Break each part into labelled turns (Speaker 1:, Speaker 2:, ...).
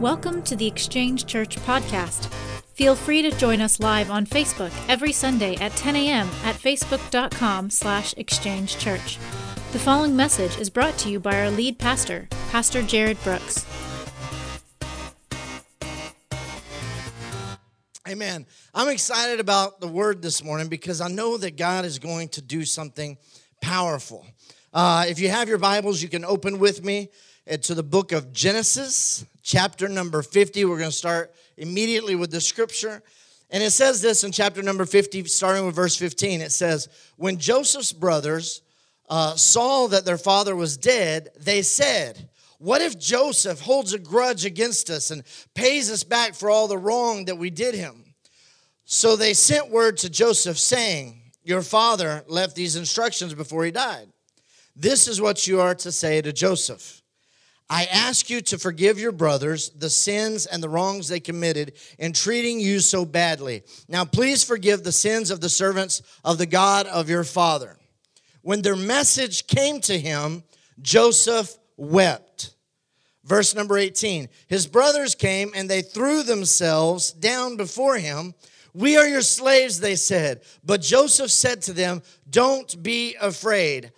Speaker 1: Welcome to the Exchange Church podcast. Feel free to join us live on Facebook every Sunday at 10 a.m. at facebook.com slash exchangechurch. The following message is brought to you by our lead pastor, Pastor Jared Brooks.
Speaker 2: Amen. I'm excited about the word this morning because I know that God is going to do something powerful. Uh, if you have your Bibles, you can open with me to the book of Genesis, chapter number 50. We're going to start immediately with the scripture. And it says this in chapter number 50, starting with verse 15. It says, When Joseph's brothers uh, saw that their father was dead, they said, What if Joseph holds a grudge against us and pays us back for all the wrong that we did him? So they sent word to Joseph, saying, Your father left these instructions before he died. This is what you are to say to Joseph. I ask you to forgive your brothers the sins and the wrongs they committed in treating you so badly. Now, please forgive the sins of the servants of the God of your father. When their message came to him, Joseph wept. Verse number 18 His brothers came and they threw themselves down before him. We are your slaves, they said. But Joseph said to them, Don't be afraid.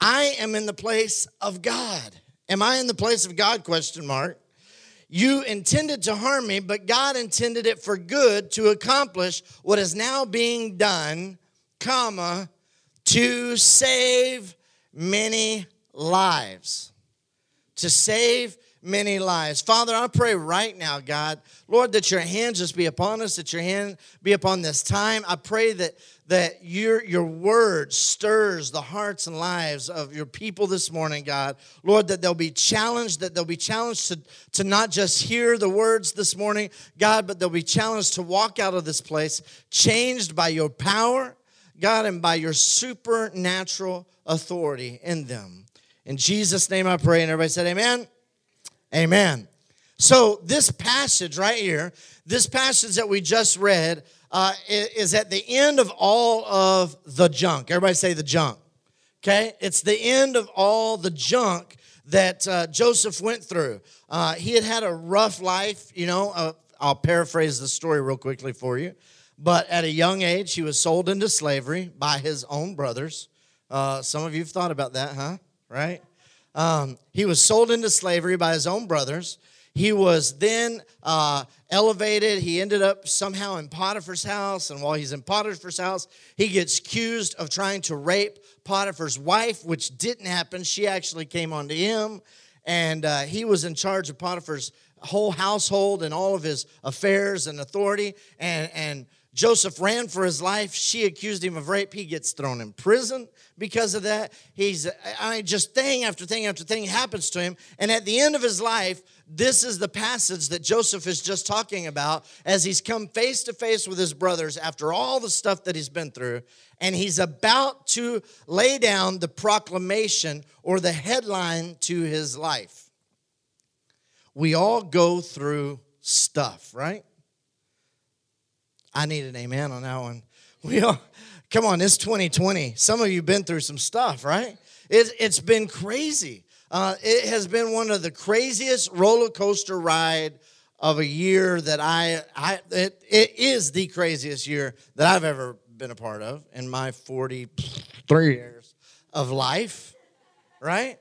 Speaker 2: I am in the place of God. Am I in the place of God? Question mark. You intended to harm me, but God intended it for good to accomplish what is now being done, comma, to save many lives. To save many lives. Father, I pray right now, God, Lord, that your hand just be upon us, that your hand be upon this time. I pray that that your, your word stirs the hearts and lives of your people this morning, God. Lord, that they'll be challenged, that they'll be challenged to, to not just hear the words this morning, God, but they'll be challenged to walk out of this place changed by your power, God, and by your supernatural authority in them. In Jesus' name I pray. And everybody said, Amen. Amen. So, this passage right here, this passage that we just read, uh, is at the end of all of the junk. Everybody say the junk. Okay? It's the end of all the junk that uh, Joseph went through. Uh, he had had a rough life, you know. Uh, I'll paraphrase the story real quickly for you. But at a young age, he was sold into slavery by his own brothers. Uh, some of you have thought about that, huh? Right? Um, he was sold into slavery by his own brothers. He was then uh, elevated. He ended up somehow in Potiphar's house. And while he's in Potiphar's house, he gets accused of trying to rape Potiphar's wife, which didn't happen. She actually came onto him. And uh, he was in charge of Potiphar's whole household and all of his affairs and authority. And, and Joseph ran for his life. She accused him of rape. He gets thrown in prison because of that. He's I mean, just thing after thing after thing happens to him. And at the end of his life, this is the passage that Joseph is just talking about as he's come face to face with his brothers after all the stuff that he's been through. And he's about to lay down the proclamation or the headline to his life. We all go through stuff, right? I need an amen on that one. We all, come on, it's 2020. Some of you been through some stuff, right? It, it's been crazy. Uh, it has been one of the craziest roller coaster ride of a year that I, I it, it is the craziest year that I've ever been a part of in my 43 years of life, right?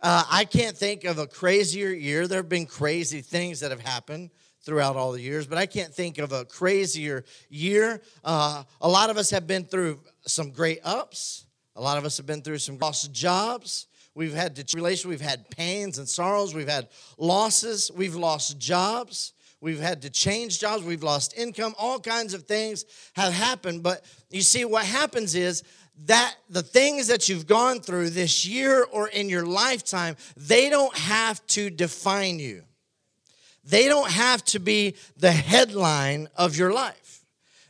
Speaker 2: Uh, I can't think of a crazier year. There have been crazy things that have happened throughout all the years, but I can't think of a crazier year. Uh, a lot of us have been through some great ups. A lot of us have been through some lost jobs. We've had tribulation. We've had pains and sorrows. We've had losses. We've lost jobs. We've had to change jobs. We've lost income. All kinds of things have happened. But you see, what happens is that the things that you've gone through this year or in your lifetime, they don't have to define you. They don't have to be the headline of your life.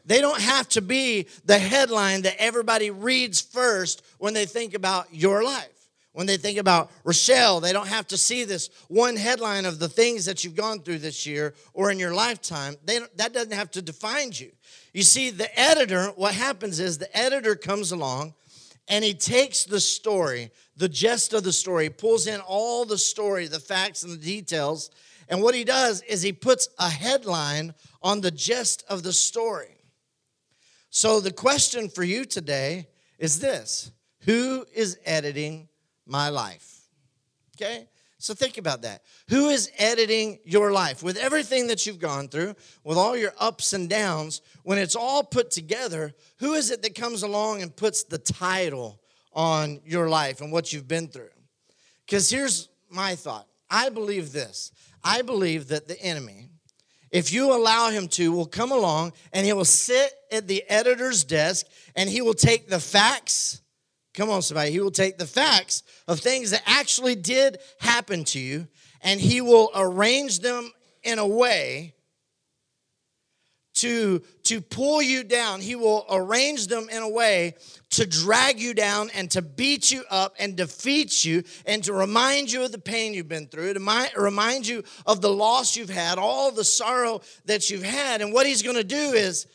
Speaker 2: They don't have to be the headline that everybody reads first when they think about your life. When they think about Rochelle, they don't have to see this one headline of the things that you've gone through this year or in your lifetime. That doesn't have to define you. You see, the editor, what happens is the editor comes along and he takes the story, the gist of the story, pulls in all the story, the facts and the details, and what he does is he puts a headline on the gist of the story. So the question for you today is this Who is editing my life? Okay? So think about that. Who is editing your life? With everything that you've gone through, with all your ups and downs, when it's all put together, who is it that comes along and puts the title on your life and what you've been through? Because here's my thought I believe this I believe that the enemy, if you allow him to, will come along and he will sit at the editor's desk and he will take the facts Come on, somebody. He will take the facts of things that actually did happen to you and he will arrange them in a way to, to pull you down. He will arrange them in a way to drag you down and to beat you up and defeat you and to remind you of the pain you've been through, to remind you of the loss you've had, all the sorrow that you've had. And what he's going to do is,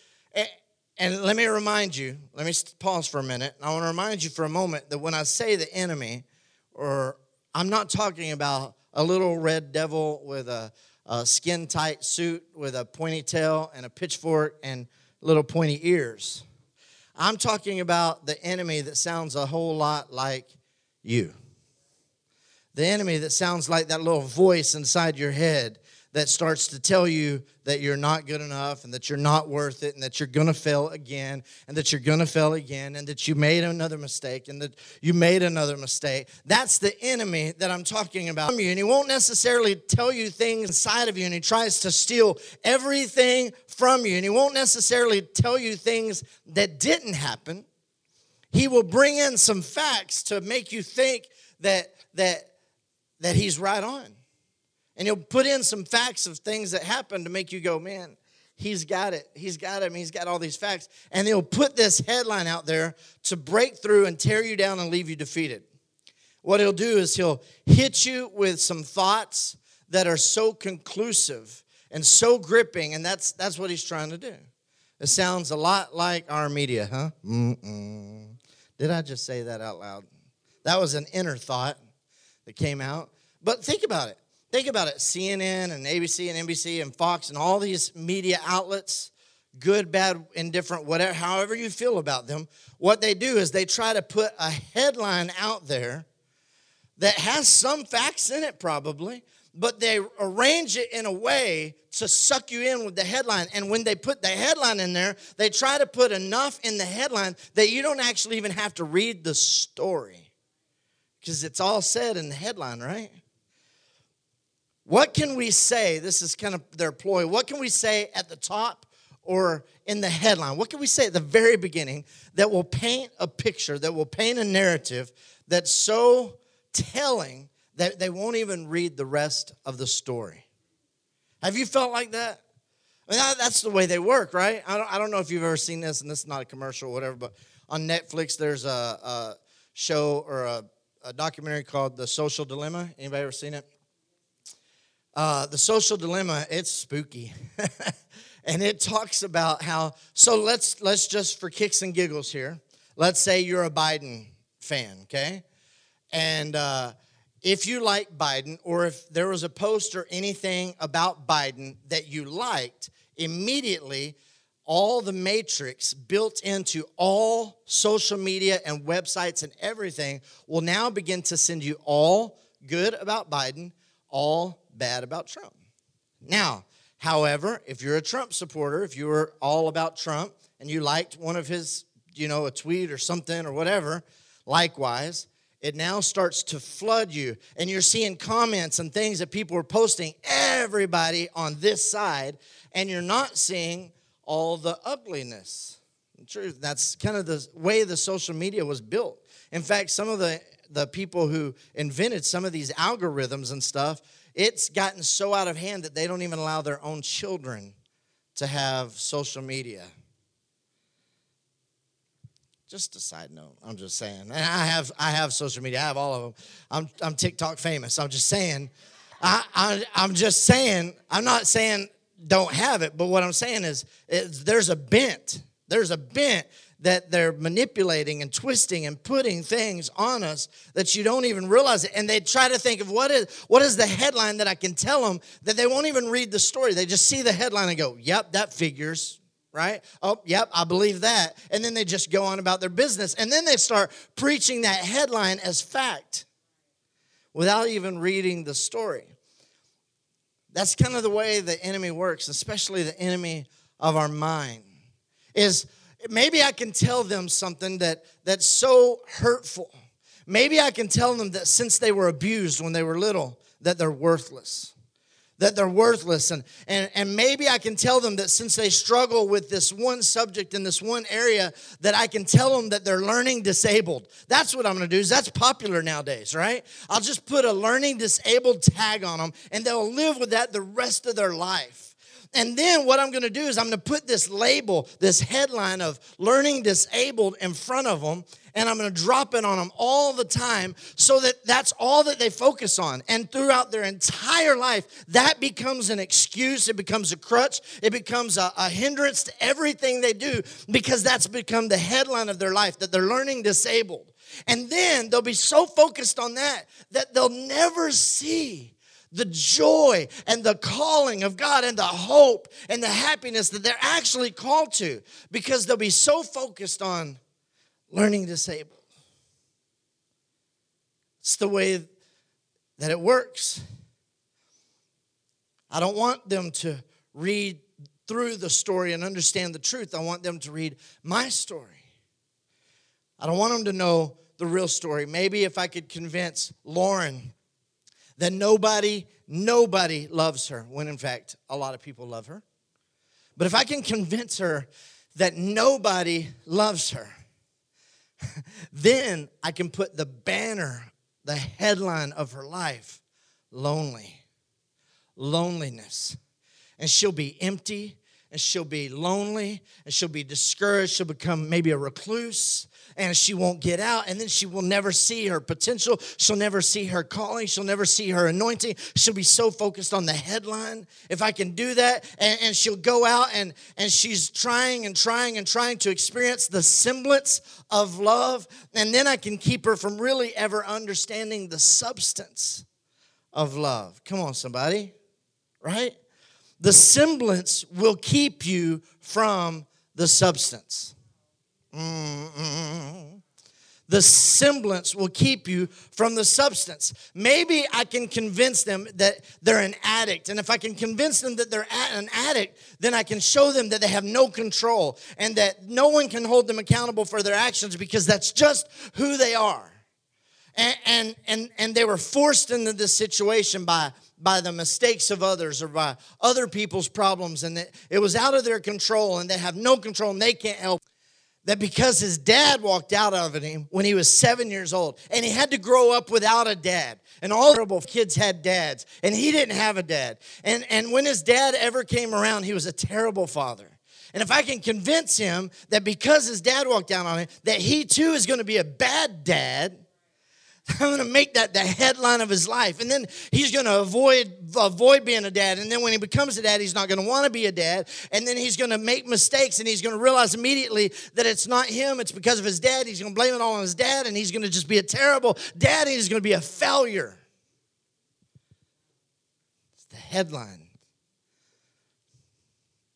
Speaker 2: and let me remind you, let me pause for a minute. I want to remind you for a moment that when I say the enemy, or I'm not talking about a little red devil with a, a skin tight suit with a pointy tail and a pitchfork and little pointy ears. I'm talking about the enemy that sounds a whole lot like you. The enemy that sounds like that little voice inside your head that starts to tell you that you're not good enough and that you're not worth it and that you're going to fail again and that you're going to fail again and that you made another mistake and that you made another mistake. That's the enemy that I'm talking about. And he won't necessarily tell you things inside of you and he tries to steal everything from you and he won't necessarily tell you things that didn't happen. He will bring in some facts to make you think that that that he's right on. And he'll put in some facts of things that happened to make you go, man, he's got it. He's got him. He's got all these facts. And he'll put this headline out there to break through and tear you down and leave you defeated. What he'll do is he'll hit you with some thoughts that are so conclusive and so gripping, and that's that's what he's trying to do. It sounds a lot like our media, huh? Mm-mm. Did I just say that out loud? That was an inner thought that came out. But think about it. Think about it CNN and ABC and NBC and Fox and all these media outlets, good, bad, indifferent, whatever, however you feel about them, what they do is they try to put a headline out there that has some facts in it, probably, but they arrange it in a way to suck you in with the headline. And when they put the headline in there, they try to put enough in the headline that you don't actually even have to read the story because it's all said in the headline, right? What can we say? This is kind of their ploy. What can we say at the top or in the headline? What can we say at the very beginning that will paint a picture, that will paint a narrative that's so telling that they won't even read the rest of the story? Have you felt like that? I mean, that's the way they work, right? I don't, I don't know if you've ever seen this, and this is not a commercial or whatever, but on Netflix, there's a, a show or a, a documentary called The Social Dilemma. Anybody ever seen it? Uh, the social dilemma it's spooky. And it talks about how so let's let's just for kicks and giggles here let's say you're a biden fan okay? And uh, if you like biden or if there was a post or anything about biden that you liked immediately all the matrix built into all social media and websites and everything will now begin to send you all good about biden all bad about Trump. Now, however, if you're a Trump supporter, if you were all about Trump and you liked one of his, you know, a tweet or something or whatever, likewise, it now starts to flood you. And you're seeing comments and things that people are posting, everybody on this side, and you're not seeing all the ugliness. Truth. That's kind of the way the social media was built. In fact, some of the, the people who invented some of these algorithms and stuff, it's gotten so out of hand that they don't even allow their own children to have social media. Just a side note, I'm just saying. And I have I have social media. I have all of them. I'm I'm TikTok famous. I'm just saying. I, I I'm just saying. I'm not saying don't have it, but what I'm saying is, is there's a bent. There's a bent that they're manipulating and twisting and putting things on us that you don't even realize it. And they try to think of what is what is the headline that I can tell them that they won't even read the story. They just see the headline and go, "Yep, that figures." Right? Oh, yep, I believe that. And then they just go on about their business. And then they start preaching that headline as fact without even reading the story. That's kind of the way the enemy works, especially the enemy of our mind. Is maybe I can tell them something that, that's so hurtful. Maybe I can tell them that since they were abused when they were little, that they're worthless. That they're worthless. And, and, and maybe I can tell them that since they struggle with this one subject in this one area, that I can tell them that they're learning disabled. That's what I'm gonna do, is that's popular nowadays, right? I'll just put a learning disabled tag on them and they'll live with that the rest of their life. And then what I'm going to do is I'm going to put this label, this headline of learning disabled in front of them, and I'm going to drop it on them all the time so that that's all that they focus on. And throughout their entire life, that becomes an excuse, it becomes a crutch, it becomes a, a hindrance to everything they do because that's become the headline of their life that they're learning disabled. And then they'll be so focused on that that they'll never see the joy and the calling of God and the hope and the happiness that they're actually called to because they'll be so focused on learning disabled. It's the way that it works. I don't want them to read through the story and understand the truth. I want them to read my story. I don't want them to know the real story. Maybe if I could convince Lauren that nobody, nobody loves her, when in fact, a lot of people love her. But if I can convince her that nobody loves her, then I can put the banner, the headline of her life lonely, loneliness. And she'll be empty and she'll be lonely and she'll be discouraged. She'll become maybe a recluse and she won't get out. And then she will never see her potential. She'll never see her calling. She'll never see her anointing. She'll be so focused on the headline. If I can do that, and, and she'll go out and, and she's trying and trying and trying to experience the semblance of love. And then I can keep her from really ever understanding the substance of love. Come on, somebody, right? The semblance will keep you from the substance. Mm-mm. The semblance will keep you from the substance. Maybe I can convince them that they're an addict. And if I can convince them that they're an addict, then I can show them that they have no control and that no one can hold them accountable for their actions because that's just who they are. And, and, and, and they were forced into this situation by by the mistakes of others or by other people's problems and it, it was out of their control and they have no control and they can't help that because his dad walked out of him when he was seven years old and he had to grow up without a dad and all terrible kids had dads and he didn't have a dad. And, and when his dad ever came around he was a terrible father. And if i can convince him that because his dad walked out on him that he too is going to be a bad dad I'm going to make that the headline of his life. And then he's going to avoid avoid being a dad. And then when he becomes a dad, he's not going to want to be a dad. And then he's going to make mistakes and he's going to realize immediately that it's not him, it's because of his dad. He's going to blame it all on his dad and he's going to just be a terrible dad. He's going to be a failure. It's the headline.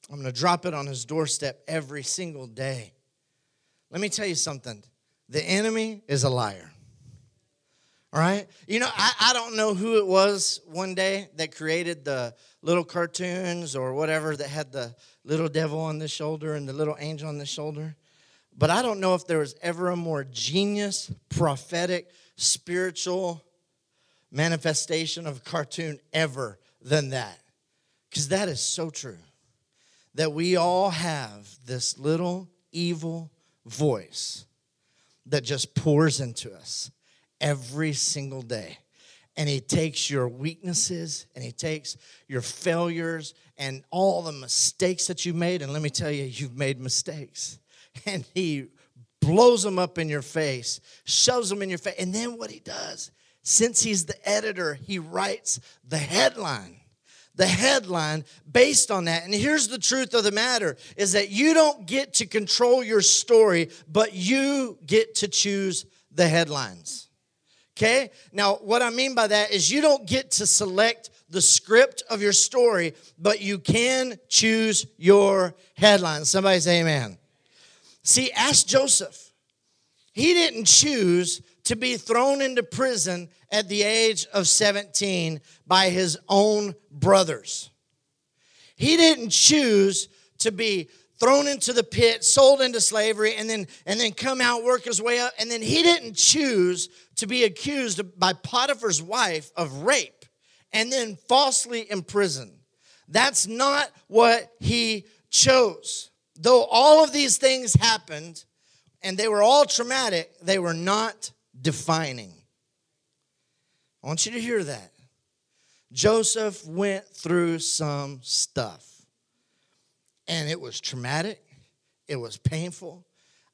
Speaker 2: I'm going to drop it on his doorstep every single day. Let me tell you something. The enemy is a liar. All right? You know, I, I don't know who it was one day that created the little cartoons or whatever that had the little devil on the shoulder and the little angel on the shoulder. But I don't know if there was ever a more genius, prophetic, spiritual manifestation of cartoon ever than that. Because that is so true. That we all have this little evil voice that just pours into us every single day. And he takes your weaknesses and he takes your failures and all the mistakes that you've made. And let me tell you, you've made mistakes. And he blows them up in your face, shoves them in your face. And then what he does, since he's the editor, he writes the headline the headline based on that. And here's the truth of the matter is that you don't get to control your story, but you get to choose the headlines. Okay? Now, what I mean by that is you don't get to select the script of your story, but you can choose your headlines. Somebody say amen. See, ask Joseph. He didn't choose to be thrown into prison at the age of 17 by his own brothers. He didn't choose to be thrown into the pit, sold into slavery, and then, and then come out, work his way up. And then he didn't choose to be accused by Potiphar's wife of rape and then falsely imprisoned. That's not what he chose. Though all of these things happened and they were all traumatic, they were not defining. I want you to hear that. Joseph went through some stuff. And it was traumatic. It was painful.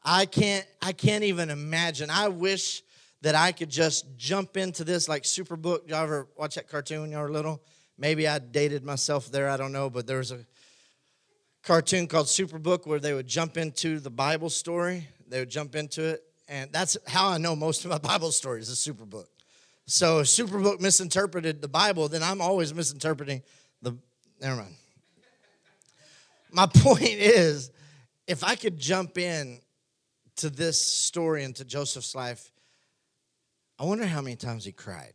Speaker 2: I can't I can't even imagine. I wish that I could just jump into this like Superbook. Y'all ever watch that cartoon when y'all were little? Maybe I dated myself there, I don't know, but there was a cartoon called Superbook where they would jump into the Bible story. They would jump into it. And that's how I know most of my Bible stories is Superbook. So if Superbook misinterpreted the Bible, then I'm always misinterpreting the. Never mind. My point is, if I could jump in to this story into Joseph's life, I wonder how many times he cried.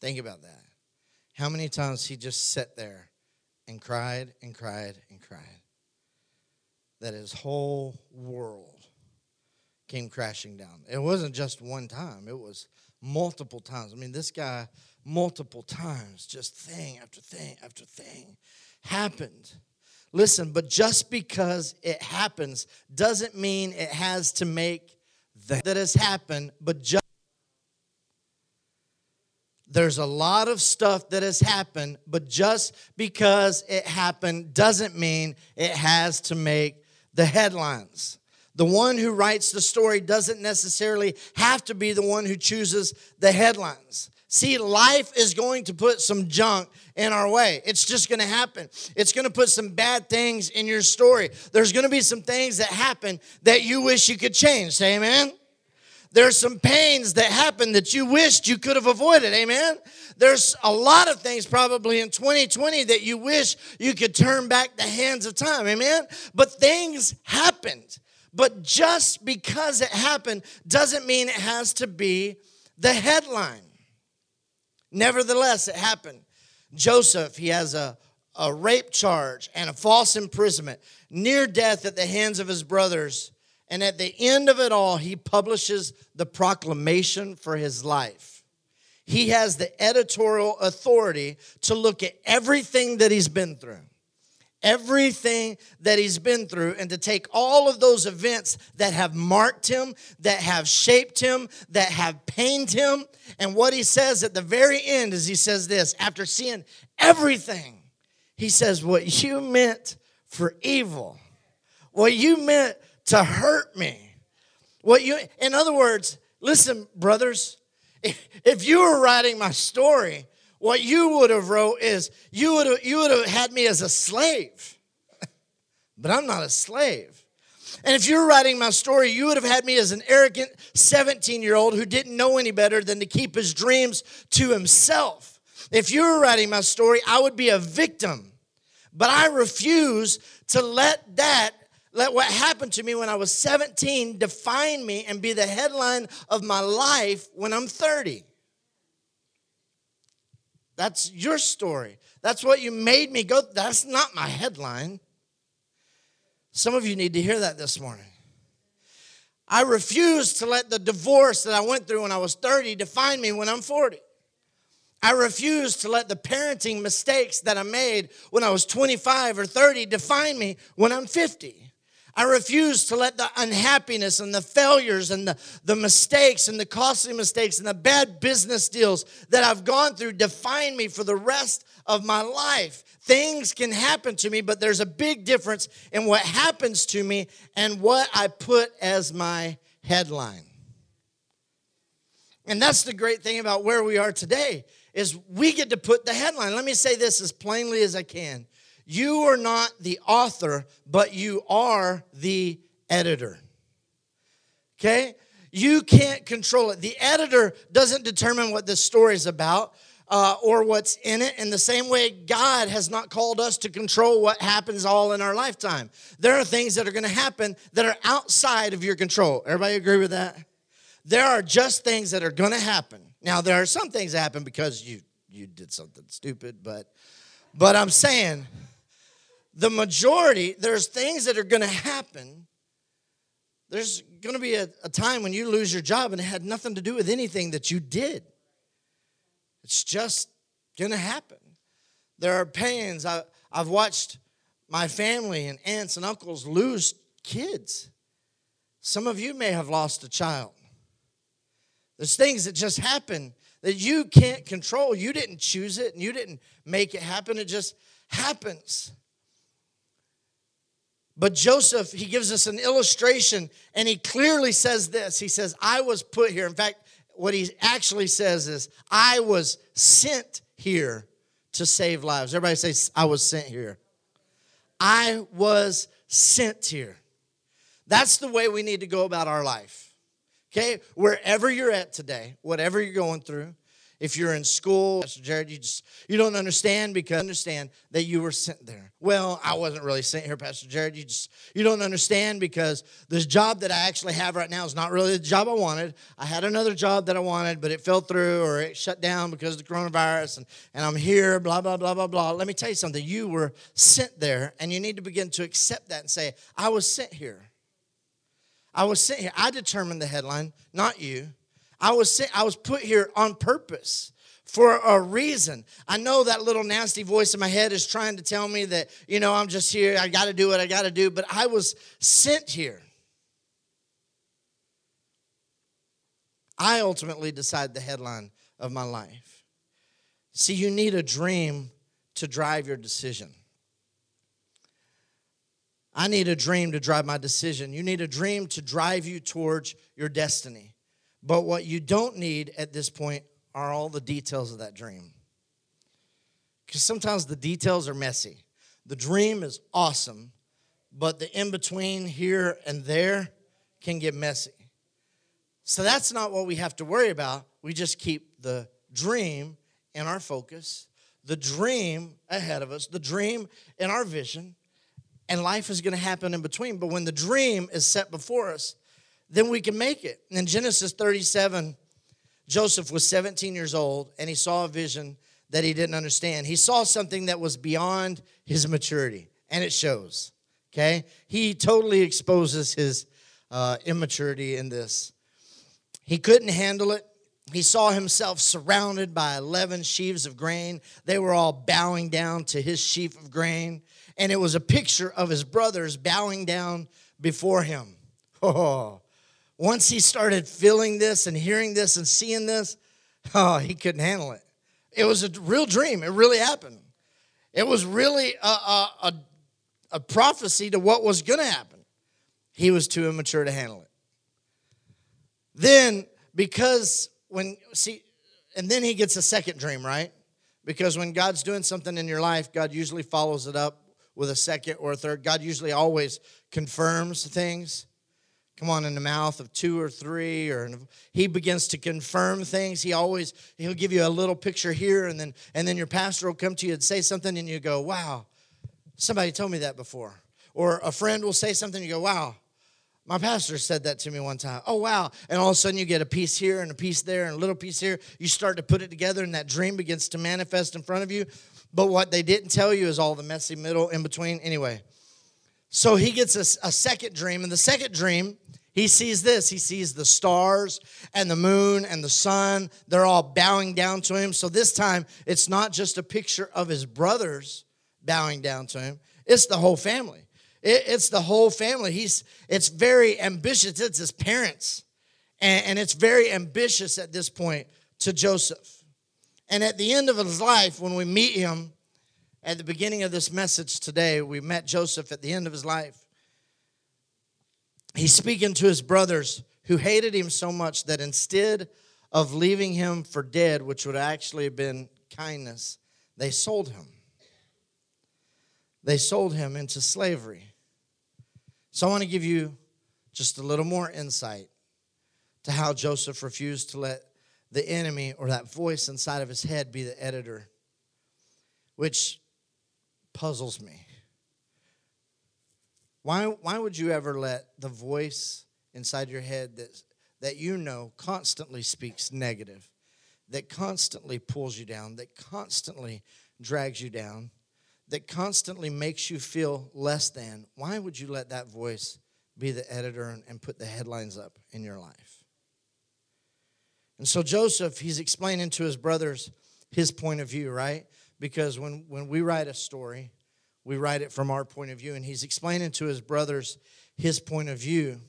Speaker 2: Think about that. How many times he just sat there and cried and cried and cried. That his whole world came crashing down. It wasn't just one time, it was multiple times. I mean, this guy, multiple times, just thing after thing after thing happened. Listen, but just because it happens doesn't mean it has to make that, that has happened, but just there's a lot of stuff that has happened, but just because it happened doesn't mean it has to make the headlines. The one who writes the story doesn't necessarily have to be the one who chooses the headlines. See, life is going to put some junk in our way. It's just going to happen. It's going to put some bad things in your story. There's going to be some things that happen that you wish you could change. Say amen. There's some pains that happen that you wished you could have avoided. Amen. There's a lot of things probably in 2020 that you wish you could turn back the hands of time. Amen. But things happened. But just because it happened doesn't mean it has to be the headline. Nevertheless, it happened. Joseph, he has a, a rape charge and a false imprisonment, near death at the hands of his brothers. And at the end of it all, he publishes the proclamation for his life. He has the editorial authority to look at everything that he's been through everything that he's been through and to take all of those events that have marked him, that have shaped him, that have pained him. And what he says at the very end is he says this after seeing everything, he says, What you meant for evil, what you meant to hurt me, what you, in other words, listen, brothers, if you were writing my story, what you would have wrote is you would have, you would have had me as a slave. but I'm not a slave. And if you were writing my story, you would have had me as an arrogant 17 year old who didn't know any better than to keep his dreams to himself. If you were writing my story, I would be a victim. But I refuse to let that, let what happened to me when I was 17 define me and be the headline of my life when I'm 30. That's your story. That's what you made me go. That's not my headline. Some of you need to hear that this morning. I refuse to let the divorce that I went through when I was 30 define me when I'm 40. I refuse to let the parenting mistakes that I made when I was 25 or 30 define me when I'm 50. I refuse to let the unhappiness and the failures and the, the mistakes and the costly mistakes and the bad business deals that I've gone through define me for the rest of my life. Things can happen to me, but there's a big difference in what happens to me and what I put as my headline. And that's the great thing about where we are today is we get to put the headline. Let me say this as plainly as I can. You are not the author, but you are the editor. Okay? You can't control it. The editor doesn't determine what this story is about uh, or what's in it. In the same way, God has not called us to control what happens all in our lifetime. There are things that are going to happen that are outside of your control. Everybody agree with that? There are just things that are going to happen. Now, there are some things that happen because you you did something stupid, but but I'm saying the majority, there's things that are going to happen. There's going to be a, a time when you lose your job and it had nothing to do with anything that you did. It's just going to happen. There are pains. I, I've watched my family and aunts and uncles lose kids. Some of you may have lost a child. There's things that just happen that you can't control. You didn't choose it and you didn't make it happen. It just happens. But Joseph, he gives us an illustration and he clearly says this. He says, I was put here. In fact, what he actually says is, I was sent here to save lives. Everybody say, I was sent here. I was sent here. That's the way we need to go about our life. Okay? Wherever you're at today, whatever you're going through, if you're in school, Pastor Jared, you just you don't understand because understand that you were sent there. Well, I wasn't really sent here, Pastor Jared. You just you don't understand because this job that I actually have right now is not really the job I wanted. I had another job that I wanted, but it fell through or it shut down because of the coronavirus, and, and I'm here, blah, blah, blah, blah, blah. Let me tell you something. You were sent there, and you need to begin to accept that and say, I was sent here. I was sent here. I determined the headline, not you. I was sent, I was put here on purpose for a reason. I know that little nasty voice in my head is trying to tell me that, you know, I'm just here, I got to do what I got to do, but I was sent here. I ultimately decide the headline of my life. See, you need a dream to drive your decision. I need a dream to drive my decision. You need a dream to drive you towards your destiny. But what you don't need at this point are all the details of that dream. Because sometimes the details are messy. The dream is awesome, but the in between here and there can get messy. So that's not what we have to worry about. We just keep the dream in our focus, the dream ahead of us, the dream in our vision, and life is going to happen in between. But when the dream is set before us, then we can make it. In Genesis 37, Joseph was 17 years old and he saw a vision that he didn't understand. He saw something that was beyond his maturity, and it shows. Okay? He totally exposes his uh, immaturity in this. He couldn't handle it. He saw himself surrounded by 11 sheaves of grain. They were all bowing down to his sheaf of grain, and it was a picture of his brothers bowing down before him. Oh, once he started feeling this and hearing this and seeing this, oh, he couldn't handle it. It was a real dream. It really happened. It was really a, a, a, a prophecy to what was going to happen. He was too immature to handle it. Then, because when, see, and then he gets a second dream, right? Because when God's doing something in your life, God usually follows it up with a second or a third. God usually always confirms things come on in the mouth of two or three or he begins to confirm things. He always he'll give you a little picture here and then and then your pastor will come to you and say something and you go wow somebody told me that before. Or a friend will say something and you go wow my pastor said that to me one time. Oh wow. And all of a sudden you get a piece here and a piece there and a little piece here. You start to put it together and that dream begins to manifest in front of you. But what they didn't tell you is all the messy middle in between. Anyway so he gets a, a second dream and the second dream he sees this. He sees the stars and the moon and the sun. They're all bowing down to him. So this time, it's not just a picture of his brothers bowing down to him, it's the whole family. it's the whole family. He's, it's very ambitious. It's his parents. And, and it's very ambitious at this point to Joseph. And at the end of his life, when we meet him, at the beginning of this message today, we met Joseph at the end of his life he's speaking to his brothers who hated him so much that instead of leaving him for dead, which would actually have been kindness, they sold him. They sold him into slavery. So I want to give you just a little more insight to how Joseph refused to let the enemy or that voice inside of his head be the editor, which puzzles me. Why, why would you ever let the voice inside your head that, that you know constantly speaks negative, that constantly pulls you down, that constantly drags you down, that constantly makes you feel less than? Why would you let that voice be the editor and, and put the headlines up in your life? And so Joseph, he's explaining to his brothers his point of view, right? Because when, when we write a story, we write it from our point of view. And he's explaining to his brothers his point of view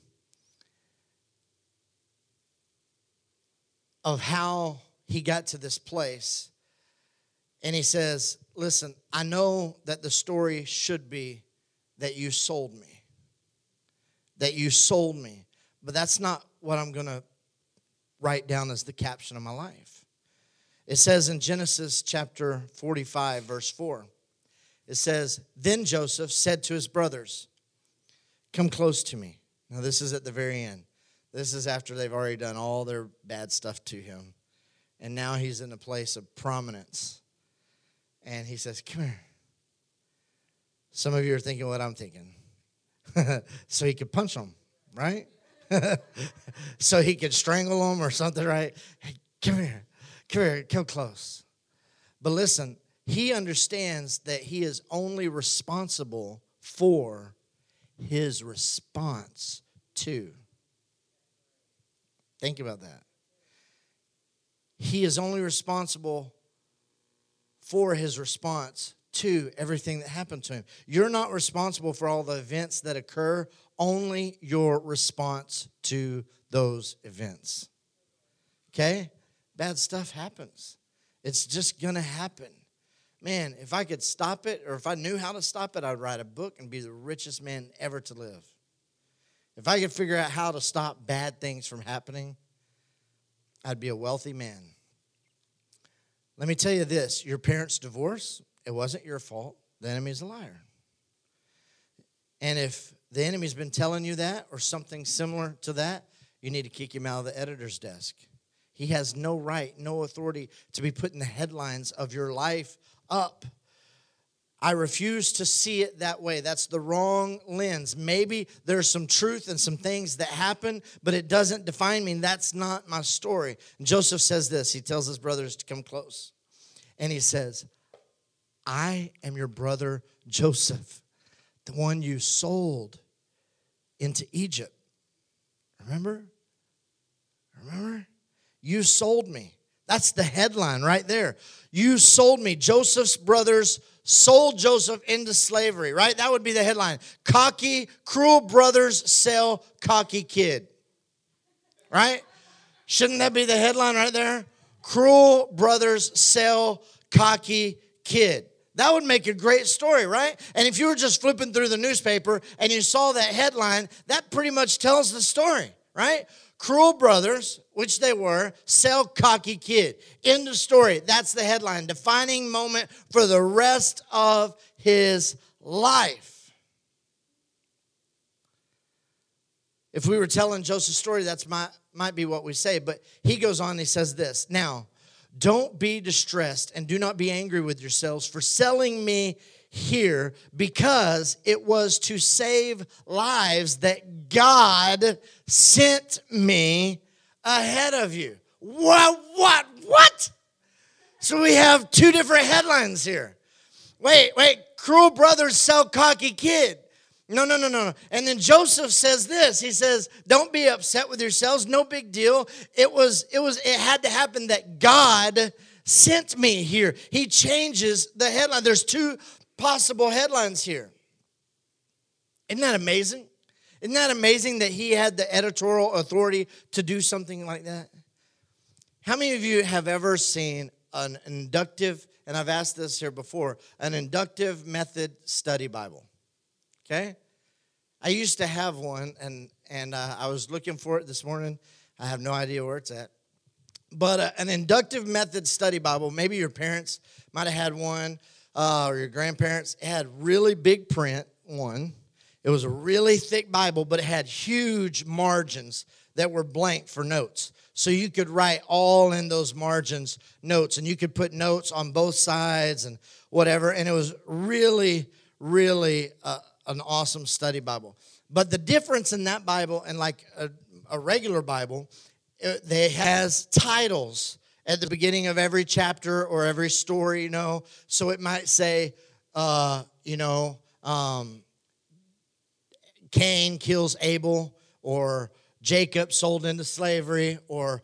Speaker 2: of how he got to this place. And he says, Listen, I know that the story should be that you sold me, that you sold me, but that's not what I'm going to write down as the caption of my life. It says in Genesis chapter 45, verse 4, it says, Then Joseph said to his brothers, Come close to me. Now, this is at the very end. This is after they've already done all their bad stuff to him. And now he's in a place of prominence. And he says, Come here. Some of you are thinking what I'm thinking. so he could punch them, right? so he could strangle them or something, right? Hey, come here, come here, come close. But listen, he understands that he is only responsible for his response to. Think about that. He is only responsible for his response to everything that happened to him. You're not responsible for all the events that occur only your response to those events. Okay? Bad stuff happens. It's just gonna happen. Man, if I could stop it or if I knew how to stop it, I'd write a book and be the richest man ever to live. If I could figure out how to stop bad things from happening, I'd be a wealthy man. Let me tell you this your parents' divorce, it wasn't your fault. The enemy's a liar. And if the enemy's been telling you that or something similar to that, you need to kick him out of the editor's desk. He has no right, no authority to be putting the headlines of your life up. I refuse to see it that way. That's the wrong lens. Maybe there's some truth and some things that happen, but it doesn't define me. That's not my story. And Joseph says this. He tells his brothers to come close. And he says, I am your brother Joseph the one you sold into Egypt. Remember? Remember? You sold me. That's the headline right there. You sold me. Joseph's brothers sold Joseph into slavery, right? That would be the headline. Cocky, cruel brothers sell cocky kid. Right? Shouldn't that be the headline right there? Cruel brothers sell cocky kid. That would make a great story, right? And if you were just flipping through the newspaper and you saw that headline, that pretty much tells the story, right? Cruel brothers, which they were, sell cocky kid. End of story. That's the headline. Defining moment for the rest of his life. If we were telling Joseph's story, that's my, might be what we say. But he goes on, he says this Now, don't be distressed and do not be angry with yourselves for selling me here because it was to save lives that God sent me ahead of you. What? What? What? So we have two different headlines here. Wait, wait. Cruel brothers sell cocky kid. No, no, no, no. no. And then Joseph says this. He says, "Don't be upset with yourselves. No big deal. It was it was it had to happen that God sent me here." He changes the headline. There's two possible headlines here. Isn't that amazing? Isn't that amazing that he had the editorial authority to do something like that? How many of you have ever seen an inductive, and I've asked this here before, an inductive method study Bible? Okay? I used to have one, and, and uh, I was looking for it this morning. I have no idea where it's at. but uh, an inductive method study Bible, maybe your parents might have had one uh, or your grandparents, had really big print, one. It was a really thick Bible, but it had huge margins that were blank for notes. So you could write all in those margins notes, and you could put notes on both sides and whatever. And it was really, really uh, an awesome study Bible. But the difference in that Bible and like a, a regular Bible, it, they has titles at the beginning of every chapter or every story, you know. So it might say, uh, you know, um, Cain kills Abel, or Jacob sold into slavery, or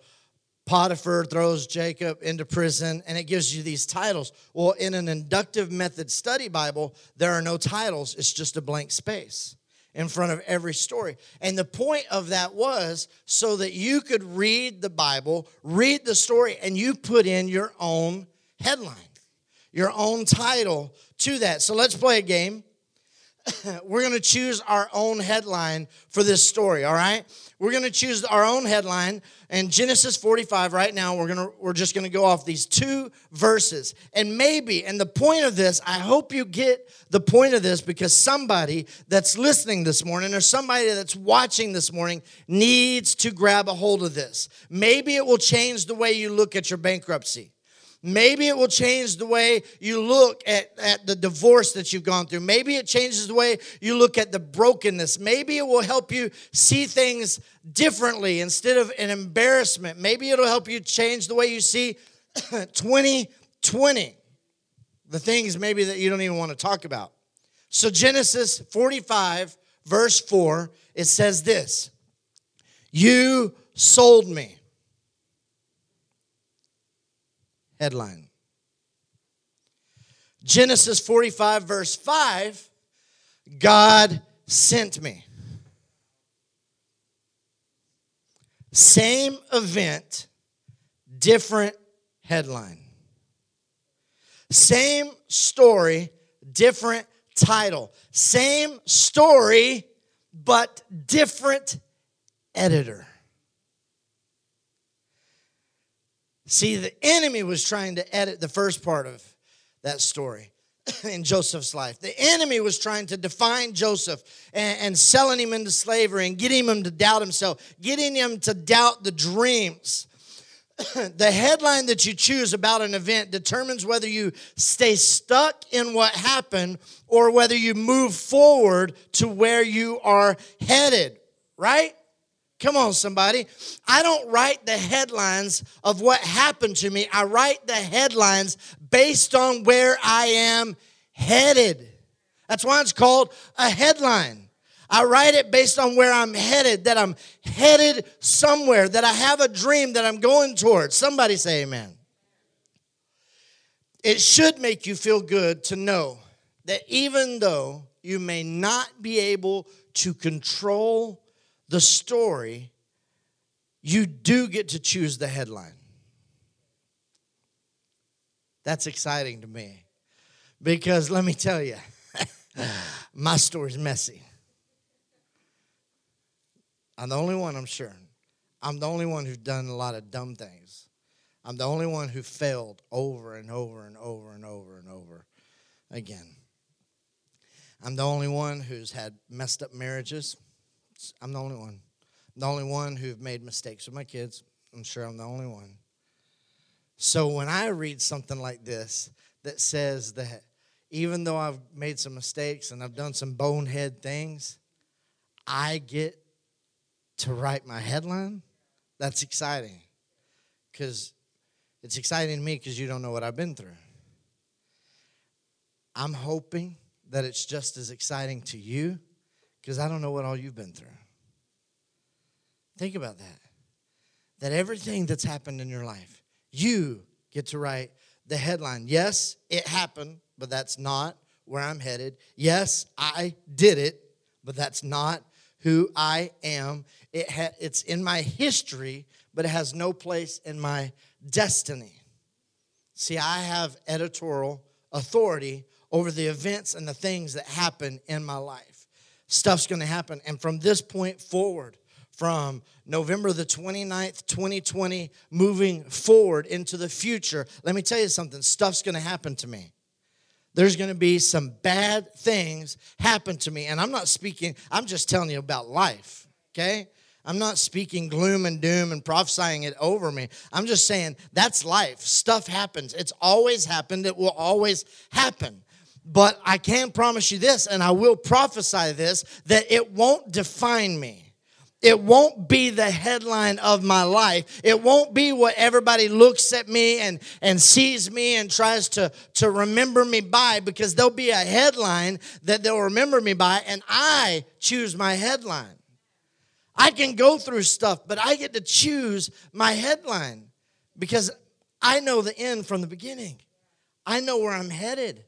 Speaker 2: Potiphar throws Jacob into prison, and it gives you these titles. Well, in an inductive method study Bible, there are no titles, it's just a blank space in front of every story. And the point of that was so that you could read the Bible, read the story, and you put in your own headline, your own title to that. So let's play a game. we're going to choose our own headline for this story, all right? We're going to choose our own headline and Genesis 45 right now. We're going to we're just going to go off these two verses. And maybe and the point of this, I hope you get the point of this because somebody that's listening this morning or somebody that's watching this morning needs to grab a hold of this. Maybe it will change the way you look at your bankruptcy. Maybe it will change the way you look at, at the divorce that you've gone through. Maybe it changes the way you look at the brokenness. Maybe it will help you see things differently instead of an embarrassment. Maybe it'll help you change the way you see 2020, the things maybe that you don't even want to talk about. So, Genesis 45, verse 4, it says this You sold me headline. Genesis 45, verse 5 God sent me. Same event, different headline. Same story, different title. Same story, but different editor. See, the enemy was trying to edit the first part of that story in Joseph's life. The enemy was trying to define Joseph and, and, selling him into slavery and getting him to doubt himself, getting him to doubt the dreams. the headline that you choose about an event determines whether you stay stuck in what happened or whether you move forward to where you are headed, right? Come on, somebody. I don't write the headlines of what happened to me. I write the headlines based on where I am headed. That's why it's called a headline. I write it based on where I'm headed, that I'm headed somewhere, that I have a dream that I'm going towards. Somebody say amen. It should make you feel good to know that even though you may not be able to control the story, you do get to choose the headline. That's exciting to me because let me tell you, my story's messy. I'm the only one, I'm sure. I'm the only one who's done a lot of dumb things. I'm the only one who failed over and over and over and over and over again. I'm the only one who's had messed up marriages. I'm the only one. I'm the only one who've made mistakes with my kids. I'm sure I'm the only one. So when I read something like this that says that even though I've made some mistakes and I've done some bonehead things, I get to write my headline, that's exciting. Because it's exciting to me because you don't know what I've been through. I'm hoping that it's just as exciting to you because I don't know what all you've been through. Think about that. That everything that's happened in your life, you get to write the headline. Yes, it happened, but that's not where I'm headed. Yes, I did it, but that's not who I am. It ha- it's in my history, but it has no place in my destiny. See, I have editorial authority over the events and the things that happen in my life stuff's going to happen. And from this point forward, from November the 29th, 2020, moving forward into the future, let me tell you something stuff's gonna happen to me. There's gonna be some bad things happen to me. And I'm not speaking, I'm just telling you about life, okay? I'm not speaking gloom and doom and prophesying it over me. I'm just saying that's life. Stuff happens. It's always happened, it will always happen. But I can promise you this, and I will prophesy this, that it won't define me. It won't be the headline of my life. It won't be what everybody looks at me and, and sees me and tries to, to remember me by because there'll be a headline that they'll remember me by, and I choose my headline. I can go through stuff, but I get to choose my headline because I know the end from the beginning. I know where I'm headed.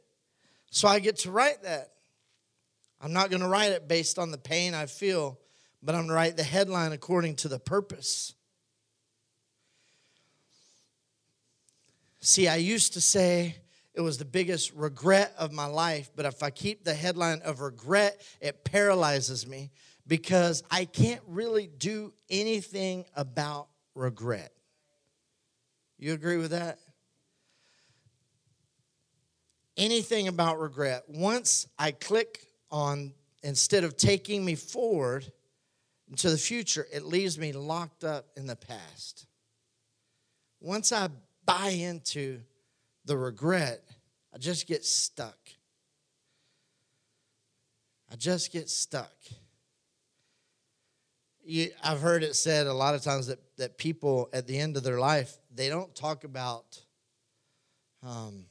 Speaker 2: So I get to write that. I'm not going to write it based on the pain I feel but I'm going to write the headline according to the purpose. See, I used to say it was the biggest regret of my life, but if I keep the headline of regret, it paralyzes me because I can't really do anything about regret. You agree with that? Anything about regret. Once I click on, instead of taking me forward, into the future, it leaves me locked up in the past. Once I buy into the regret, I just get stuck. I just get stuck. You, I've heard it said a lot of times that, that people at the end of their life, they don't talk about um,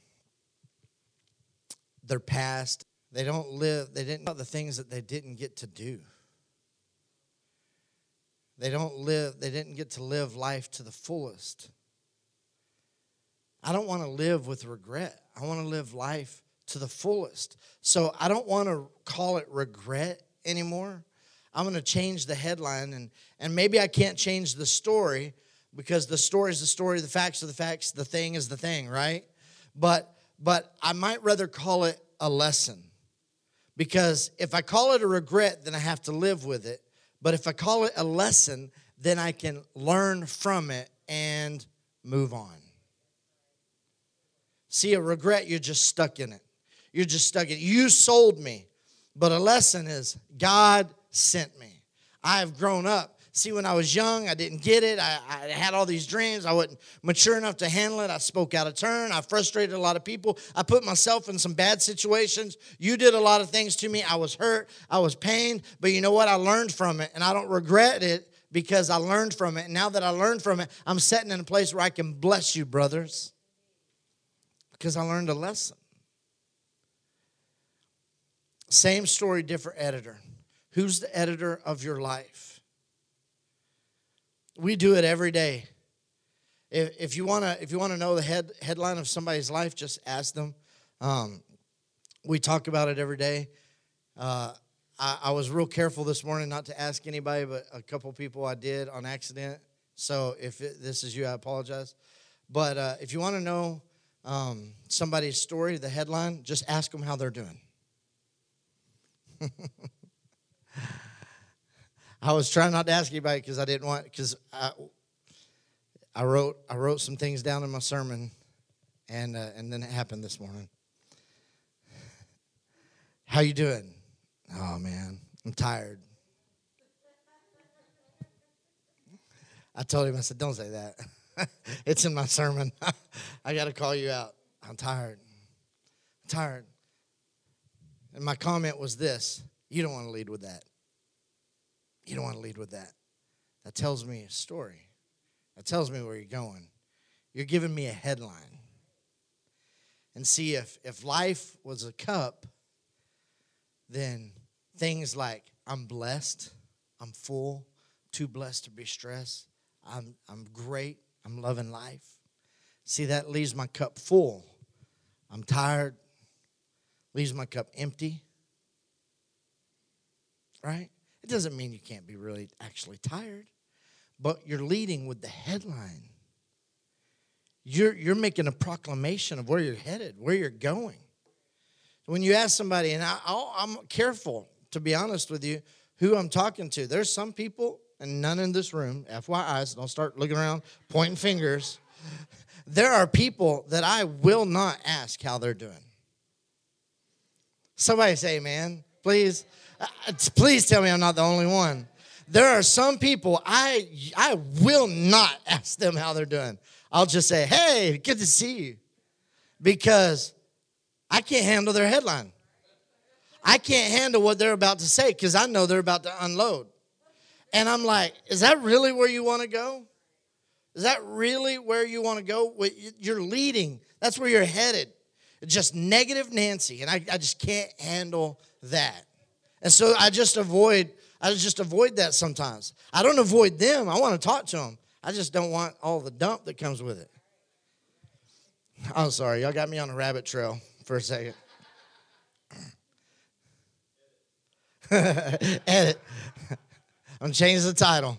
Speaker 2: their past. They don't live, they didn't know the things that they didn't get to do. They don't live, they didn't get to live life to the fullest. I don't want to live with regret. I want to live life to the fullest. So I don't want to call it regret anymore. I'm going to change the headline and and maybe I can't change the story because the story is the story, the facts are the facts, the thing is the thing, right? But but I might rather call it a lesson. Because if I call it a regret, then I have to live with it. But if I call it a lesson, then I can learn from it and move on. See, a regret, you're just stuck in it. You're just stuck in it. You sold me. But a lesson is God sent me. I have grown up See, when I was young, I didn't get it. I, I, had all these dreams. I wasn't mature enough to handle it. I spoke out of turn. I frustrated a lot of people. I put myself in some bad situations. You did a lot of things to me. I was hurt. I was pained. But you know what? I learned from it, and I don't regret it because I learned from it. And now that I learned from it, I'm sitting in a place where I can bless you, brothers, because I learned a lesson. Same story, different editor. Who's the editor of your life? We do it every day. If, if you wanna if you wanna know the head headline of somebody's life, just ask them. Um, we talk about it every day. Uh, I, I, was real careful this morning not to ask anybody, but a couple people I did on accident. So if it, this is you, I apologize. But uh, if you want to know um, somebody's story, the headline, just ask them how they're doing. I was trying not to ask anybody because I didn't want because I, I wrote I wrote some things down in my sermon, and uh, and then it happened this morning. How you doing? Oh man, I'm tired. I told him I said, "Don't say that. it's in my sermon. I got to call you out. I'm tired. I'm tired." And my comment was this: "You don't want to lead with that." You don't want to lead with that. That tells me a story. That tells me where you're going. You're giving me a headline. And see, if, if life was a cup, then things like I'm blessed, I'm full, too blessed to be stressed, I'm, I'm great, I'm loving life. See, that leaves my cup full. I'm tired, leaves my cup empty. Right? It doesn't mean you can't be really actually tired, but you're leading with the headline. You're, you're making a proclamation of where you're headed, where you're going. When you ask somebody, and I, I'm careful, to be honest with you, who I'm talking to. There's some people and none in this room, FYI, so don't start looking around pointing fingers. There are people that I will not ask how they're doing. Somebody say, man, please, Uh, please tell me I'm not the only one. There are some people I I will not ask them how they're doing. I'll just say, hey, good to see you. Because I can't handle their headline. I can't handle what they're about to say because I know they're about to unload. And I'm like, is that really where you want to go? Is that really where you want to go? You're leading, that's where you're headed. Just negative Nancy. And I, I just can't handle that. And so I just avoid, I just avoid that sometimes. I don't avoid them. I want to talk to them. I just don't want all the dump that comes with it. I'm sorry, y'all got me on a rabbit trail for a second. Edit. I'm change the title.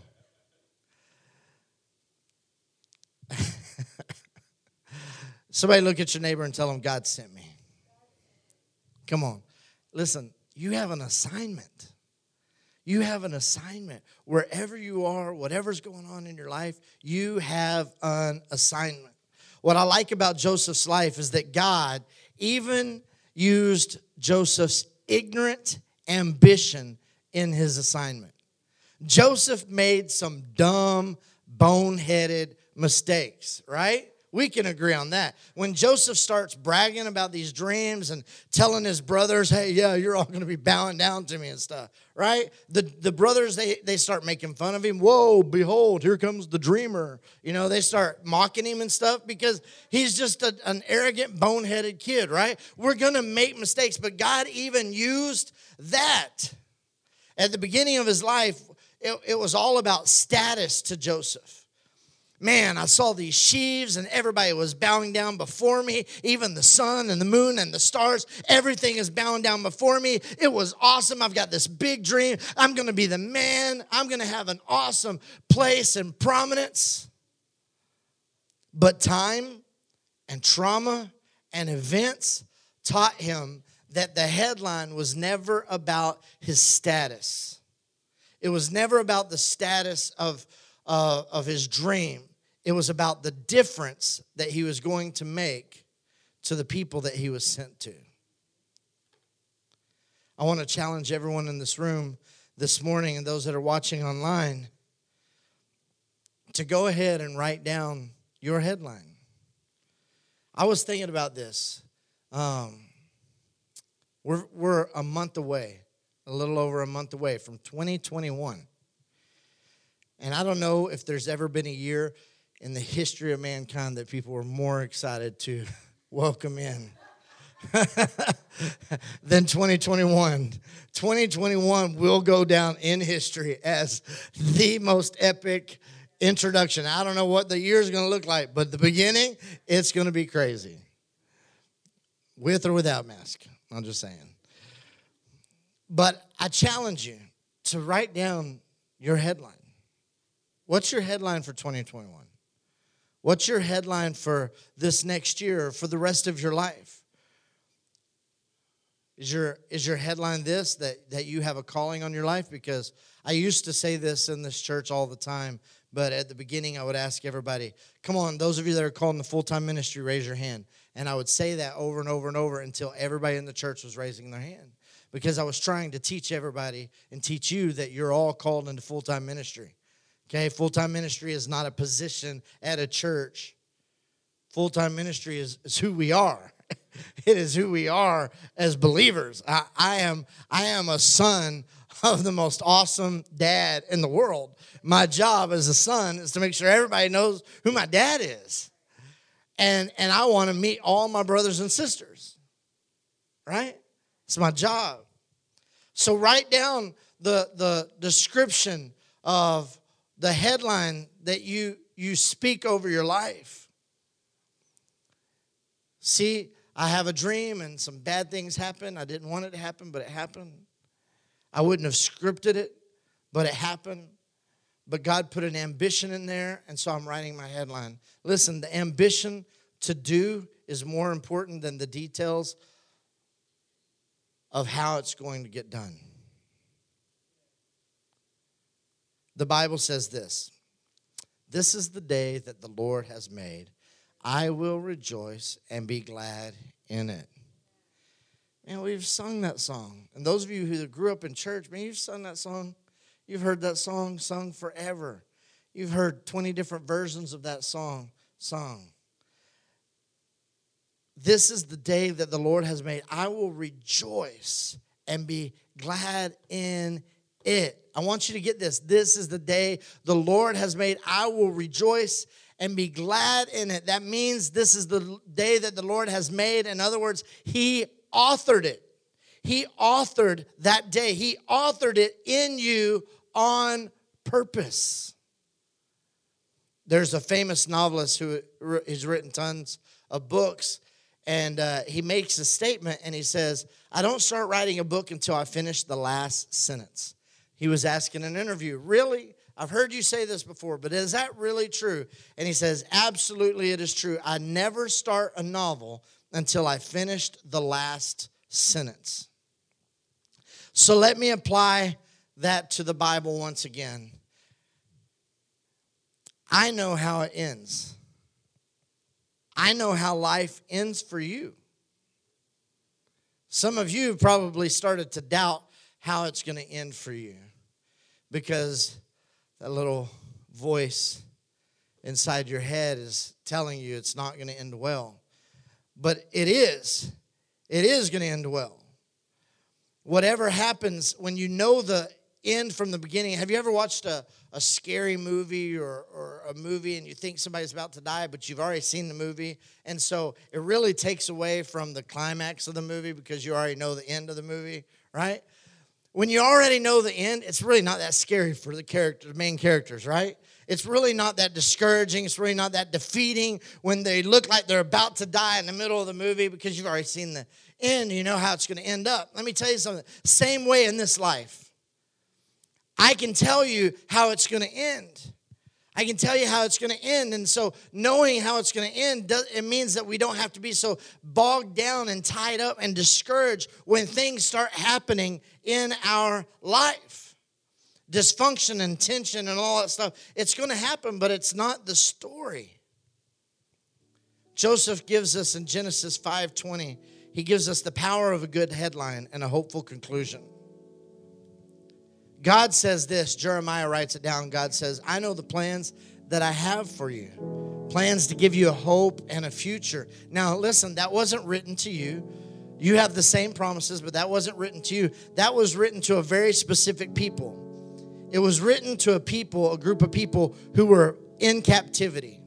Speaker 2: Somebody look at your neighbor and tell them God sent me. Come on. Listen, you have an assignment. You have an assignment. Wherever you are, whatever's going on in your life, you have an assignment. What I like about Joseph's life is that God even used Joseph's ignorant ambition in his assignment. Joseph made some dumb, boneheaded mistakes, right? We can agree on that. When Joseph starts bragging about these dreams and telling his brothers, hey, yeah, you're all going to be bowing down to me and stuff, right? The, the brothers, they, they start making fun of him. Whoa, behold, here comes the dreamer. You know, they start mocking him and stuff because he's just a, an arrogant, boneheaded kid, right? We're going to make mistakes, but God even used that. At the beginning of his life, it, it was all about status to Joseph man, I saw these sheaves and everybody was bowing down before me. Even the sun and the moon and the stars, everything is bowing down before me. It was awesome. I've got this big dream. I'm going to be the man. I'm going to have an awesome place and prominence. But time and trauma and events taught him that the headline was never about his status. It was never about the status of, uh, of his dream. It was about the difference that he was going to make to the people that he was sent to. I want to challenge everyone in this room this morning and those that are watching online to go ahead and write down your headline. I was thinking about this. Um, we're, we're a month away, a little over a month away from 2021. And I don't know if there's ever been a year in the history of mankind that people were more excited to welcome in than 2021. 2021 will go down in history as the most epic introduction. I don't know what the year is going to look like, but the beginning, it's going to be crazy. With or without mask. I'm just saying. But I challenge you to write down your headline. What's your headline for 2021? What's your headline for this next year or for the rest of your life? Is your, is your headline this that, that you have a calling on your life? Because I used to say this in this church all the time, but at the beginning I would ask everybody, come on, those of you that are called in the full time ministry, raise your hand. And I would say that over and over and over until everybody in the church was raising their hand because I was trying to teach everybody and teach you that you're all called into full time ministry. Okay, full time ministry is not a position at a church. Full time ministry is, is who we are. it is who we are as believers. I, I, am I am a son of the most awesome dad in the world. My job as a son is to make sure everybody knows who my dad is. And and I want to meet all my brothers and sisters. Right? It's my job. So write down the the description of the headline that you you speak over your life. See, I have a dream and some bad things happen. I didn't want it to happen, but it happened. I wouldn't have scripted it, but it happened. But God put an ambition in there, and so I'm writing my headline. Listen, the ambition to do is more important than the details of how it's going to get done. The Bible says this This is the day that the Lord has made. I will rejoice and be glad in it. Man, we've sung that song. And those of you who grew up in church, man, you've sung that song. You've heard that song sung forever. You've heard 20 different versions of that song sung. This is the day that the Lord has made. I will rejoice and be glad in it. I want you to get this. This is the day the Lord has made. I will rejoice and be glad in it. That means this is the day that the Lord has made. In other words, He authored it. He authored that day. He authored it in you on purpose. There's a famous novelist who has written tons of books, and uh, he makes a statement and he says, I don't start writing a book until I finish the last sentence. He was asking an interview, Really? I've heard you say this before, but is that really true? And he says, Absolutely, it is true. I never start a novel until I finished the last sentence. So let me apply that to the Bible once again. I know how it ends. I know how life ends for you. Some of you probably started to doubt how it's going to end for you because that little voice inside your head is telling you it's not going to end well. But it is. It is going to end well. Whatever happens, when you know the end from the beginning, have you ever watched a, a scary movie or, or a movie and you think somebody's about to die, but you've already seen the movie? And so it really takes away from the climax of the movie because you already know the end of the movie, right? When you already know the end, it's really not that scary for the characters, main characters, right? It's really not that discouraging. It's really not that defeating when they look like they're about to die in the middle of the movie because you've already seen the end. You know how it's going to end up. Let me tell you something. Same way in this life. I can tell you how it's going to end. I can tell you how it's going to end. And so, knowing how it's going to end, it means that we don't have to be so bogged down and tied up and discouraged when things start happening in our life dysfunction and tension and all that stuff. It's going to happen, but it's not the story. Joseph gives us in Genesis 5:20, he gives us the power of a good headline and a hopeful conclusion. God says this, Jeremiah writes it down. God says, "I know the plans that I have for you. Plans to give you a hope and a future." Now, listen, that wasn't written to you. You have the same promises, but that wasn't written to you. That was written to a very specific people. It was written to a people, a group of people who were in captivity,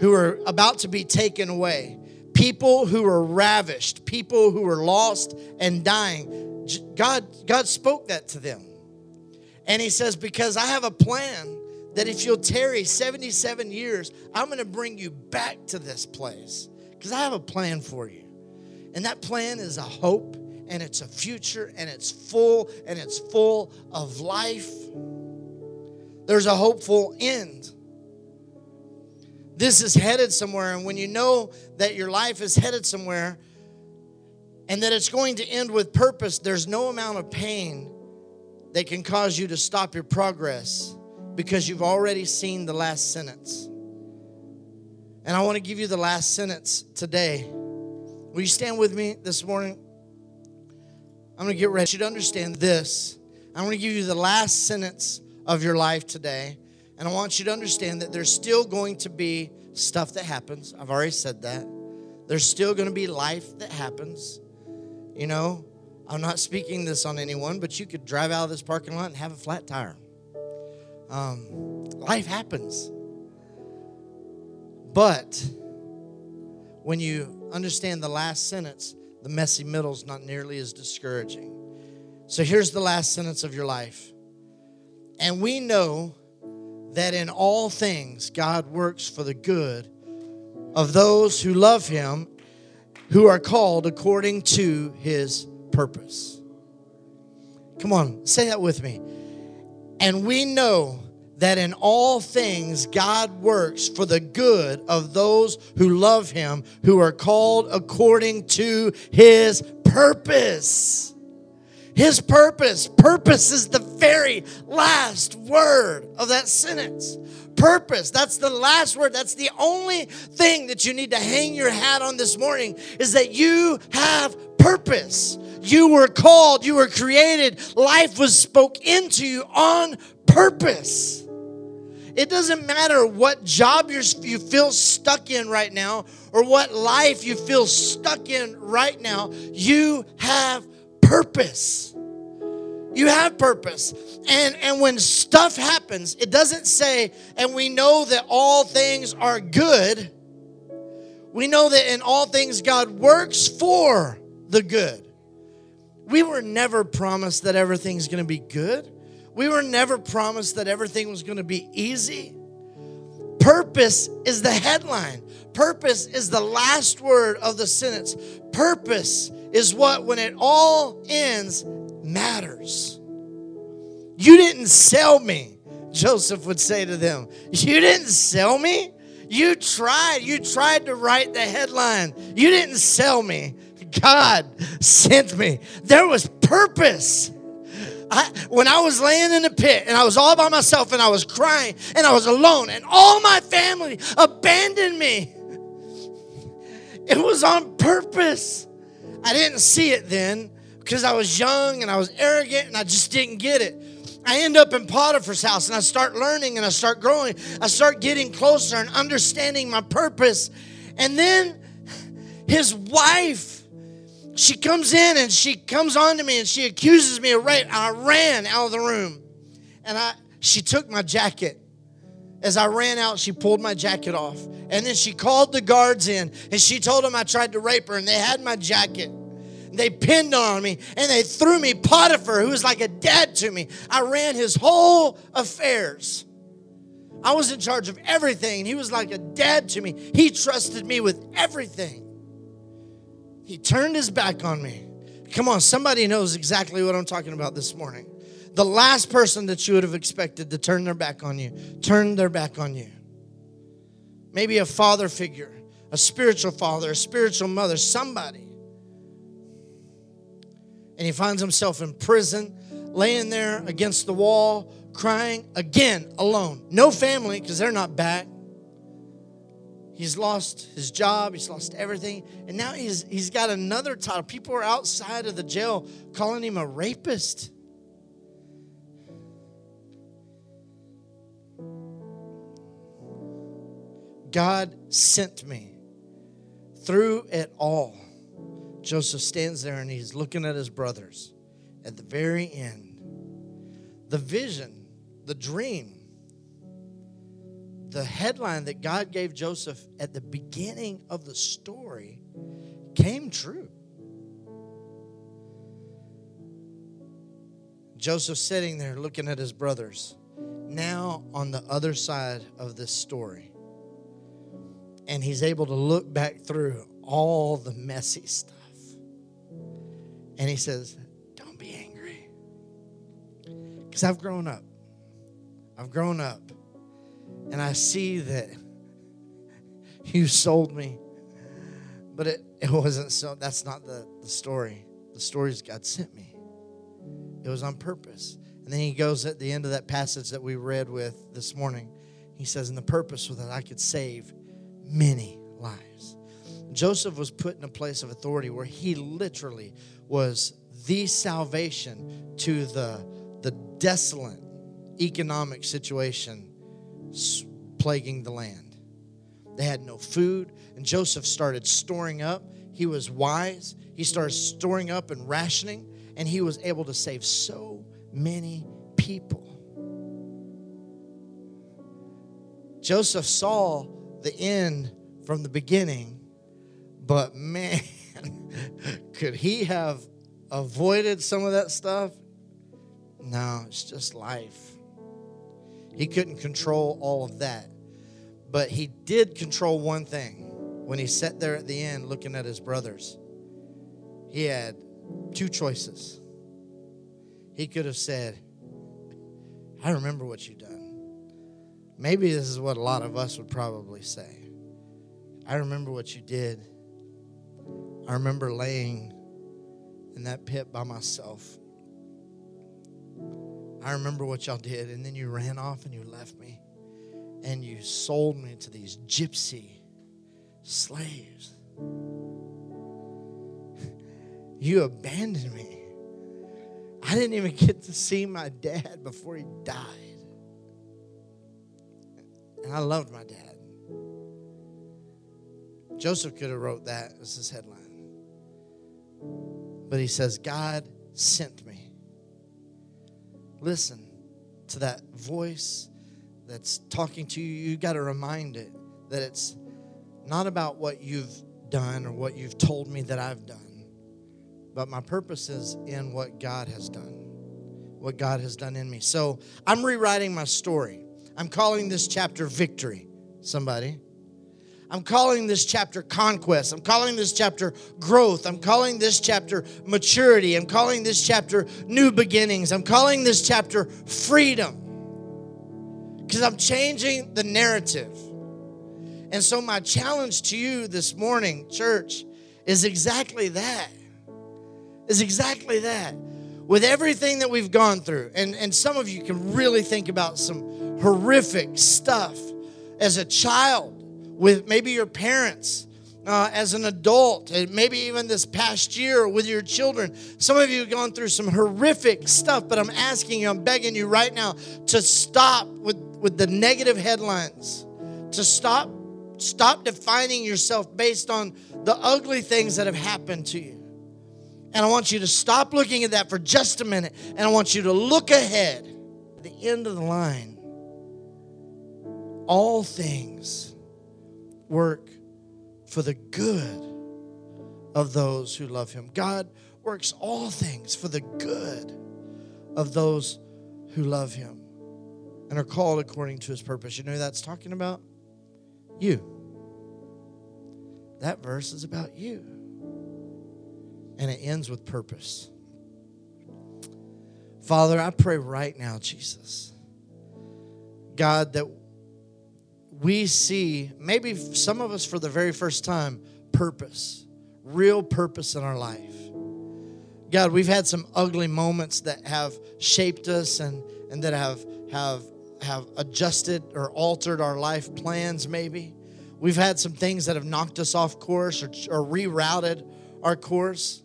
Speaker 2: who were about to be taken away, people who were ravished, people who were lost and dying. God, God spoke that to them. And He says, Because I have a plan that if you'll tarry 77 years, I'm going to bring you back to this place. Because I have a plan for you. And that plan is a hope and it's a future and it's full and it's full of life. There's a hopeful end. This is headed somewhere, and when you know that your life is headed somewhere and that it's going to end with purpose, there's no amount of pain that can cause you to stop your progress because you've already seen the last sentence. And I want to give you the last sentence today. Will you stand with me this morning? I'm going to get ready to understand this. I'm going to give you the last sentence of your life today. And I want you to understand that there's still going to be stuff that happens. I've already said that. There's still going to be life that happens. You know, I'm not speaking this on anyone, but you could drive out of this parking lot and have a flat tire. Um, life happens. But when you understand the last sentence, the messy middle is not nearly as discouraging. So here's the last sentence of your life. And we know that in all things God works for the good of those who love him, who are called according to his purpose. Come on, say that with me. And we know that in all things God works for the good of those who love him, who are called according to his purpose. His purpose. Purpose is the very last word of that sentence. Purpose. That's the last word. That's the only thing that you need to hang your hat on this morning is that you have purpose. You were called, you were created, life was spoke into you on purpose. It doesn't matter what job you feel stuck in right now or what life you feel stuck in right now, you have purpose. You have purpose. And, and when stuff happens, it doesn't say, and we know that all things are good. We know that in all things God works for the good. We were never promised that everything's going to be good. We were never promised that everything was going to be easy. Purpose is the headline. Purpose is the last word of the sentence. Purpose is what, when it all ends, matters. You didn't sell me, Joseph would say to them. You didn't sell me. You tried. You tried to write the headline. You didn't sell me. God sent me. There was purpose. I, when I was laying in the pit and I was all by myself and I was crying and I was alone and all my family abandoned me, it was on purpose. I didn't see it then because I was young and I was arrogant and I just didn't get it. I end up in Potiphar's house and I start learning and I start growing. I start getting closer and understanding my purpose. And then his wife she comes in and she comes on to me and she accuses me of rape. I ran out of the room. And I she took my jacket. As I ran out, she pulled my jacket off. And then she called the guards in and she told them I tried to rape her and they had my jacket. They pinned on me and they threw me Potiphar, who was like a dad to me. I ran his whole affairs. I was in charge of everything. He was like a dad to me. He trusted me with everything. He turned his back on me. Come on, somebody knows exactly what I'm talking about this morning. The last person that you would have expected to turn their back on you, turn their back on you. Maybe a father figure, a spiritual father, a spiritual mother, somebody. And he finds himself in prison, laying there against the wall, crying again, alone. No family, because they're not back. He's lost his job, he's lost everything, and now he's, he's got another title. People are outside of the jail calling him a rapist. God sent me through it all. Joseph stands there and he's looking at his brothers at the very end. The vision, the dream the headline that God gave Joseph at the beginning of the story came true. Joseph sitting there looking at his brothers, now on the other side of this story. And he's able to look back through all the messy stuff. And he says, Don't be angry. Because I've grown up. I've grown up and I see that you sold me. But it, it wasn't so. That's not the, the story. The story is God sent me. It was on purpose. And then he goes at the end of that passage that we read with this morning. He says, And the purpose was that I could save many lives. Joseph was put in a place of authority where he literally was the salvation to the, the desolate economic situation plaguing the land. They had no food, and Joseph started storing up. He was wise. He started storing up and rationing, and he was able to save so many people. Joseph saw the end from the beginning, but man, could he have avoided some of that stuff? No, it's just life. He couldn't control all of that. But he did control one thing when he sat there at the end looking at his brothers. He had two choices. He could have said, I remember what you've done. Maybe this is what a lot of us would probably say. I remember what you did. I remember laying in that pit by myself. I remember what y'all did. And then you ran off and you left me. And you sold me to these gypsy slaves. You abandoned me. I didn't even get to see my dad before he died. And I loved my dad. Joseph could have wrote that as his headline. But he says, God sent me. Listen to that voice that's talking to you. You got to remind it that it's not about what you've done or what you've told me that I've done, but my purpose is in what God has done, what God has done in me. So I'm rewriting my story. I'm calling this chapter Victory. Somebody. I'm calling this chapter conquest. I'm calling this chapter growth. I'm calling this chapter maturity. I'm calling this chapter new beginnings. I'm calling this chapter freedom. Because I'm changing the narrative. And so, my challenge to you this morning, church, is exactly that. Is exactly that. With everything that we've gone through, and, and some of you can really think about some horrific stuff as a child with maybe your parents, uh, as an adult, and maybe even this past year with your children. Some of you have gone through some horrific stuff, but I'm asking you, I'm begging you right now to stop with, with the negative headlines, to stop, stop defining yourself based on the ugly things that have happened to you. And I want you to stop looking at that for just a minute, and I want you to look ahead at the end of the line. All things work for the good of those who love him. God works all things for the good of those who love him and are called according to his purpose. You know that's talking about? You. That verse is about you. And it ends with purpose. Father, I pray right now, Jesus, God, that we see, maybe some of us for the very first time, purpose, real purpose in our life. God, we've had some ugly moments that have shaped us and, and that have, have, have adjusted or altered our life plans, maybe. We've had some things that have knocked us off course or, or rerouted our course.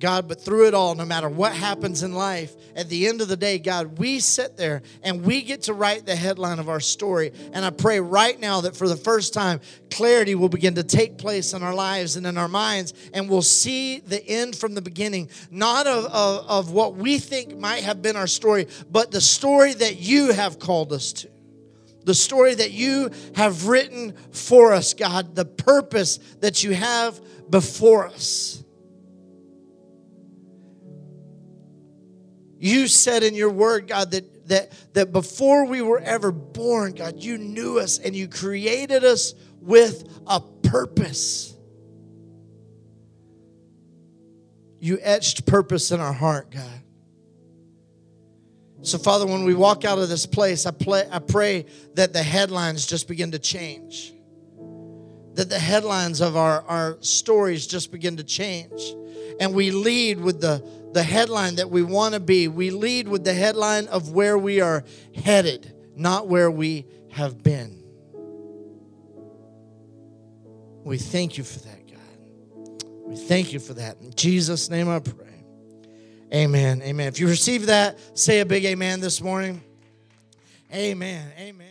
Speaker 2: God, but through it all, no matter what happens in life, at the end of the day, God, we sit there and we get to write the headline of our story. And I pray right now that for the first time, clarity will begin to take place in our lives and in our minds, and we'll see the end from the beginning, not of, of, of what we think might have been our story, but the story that you have called us to the story that you have written for us, God, the purpose that you have before us. You said in your word, God, that, that, that before we were ever born, God, you knew us and you created us with a purpose. You etched purpose in our heart, God. So, Father, when we walk out of this place, I, play, I pray that the headlines just begin to change. That the headlines of our, our stories just begin to change. And we lead with the the headline that we want to be. We lead with the headline of where we are headed, not where we have been. We thank you for that, God. We thank you for that. In Jesus' name I pray. Amen. Amen. If you receive that, say a big amen this morning. Amen. Amen.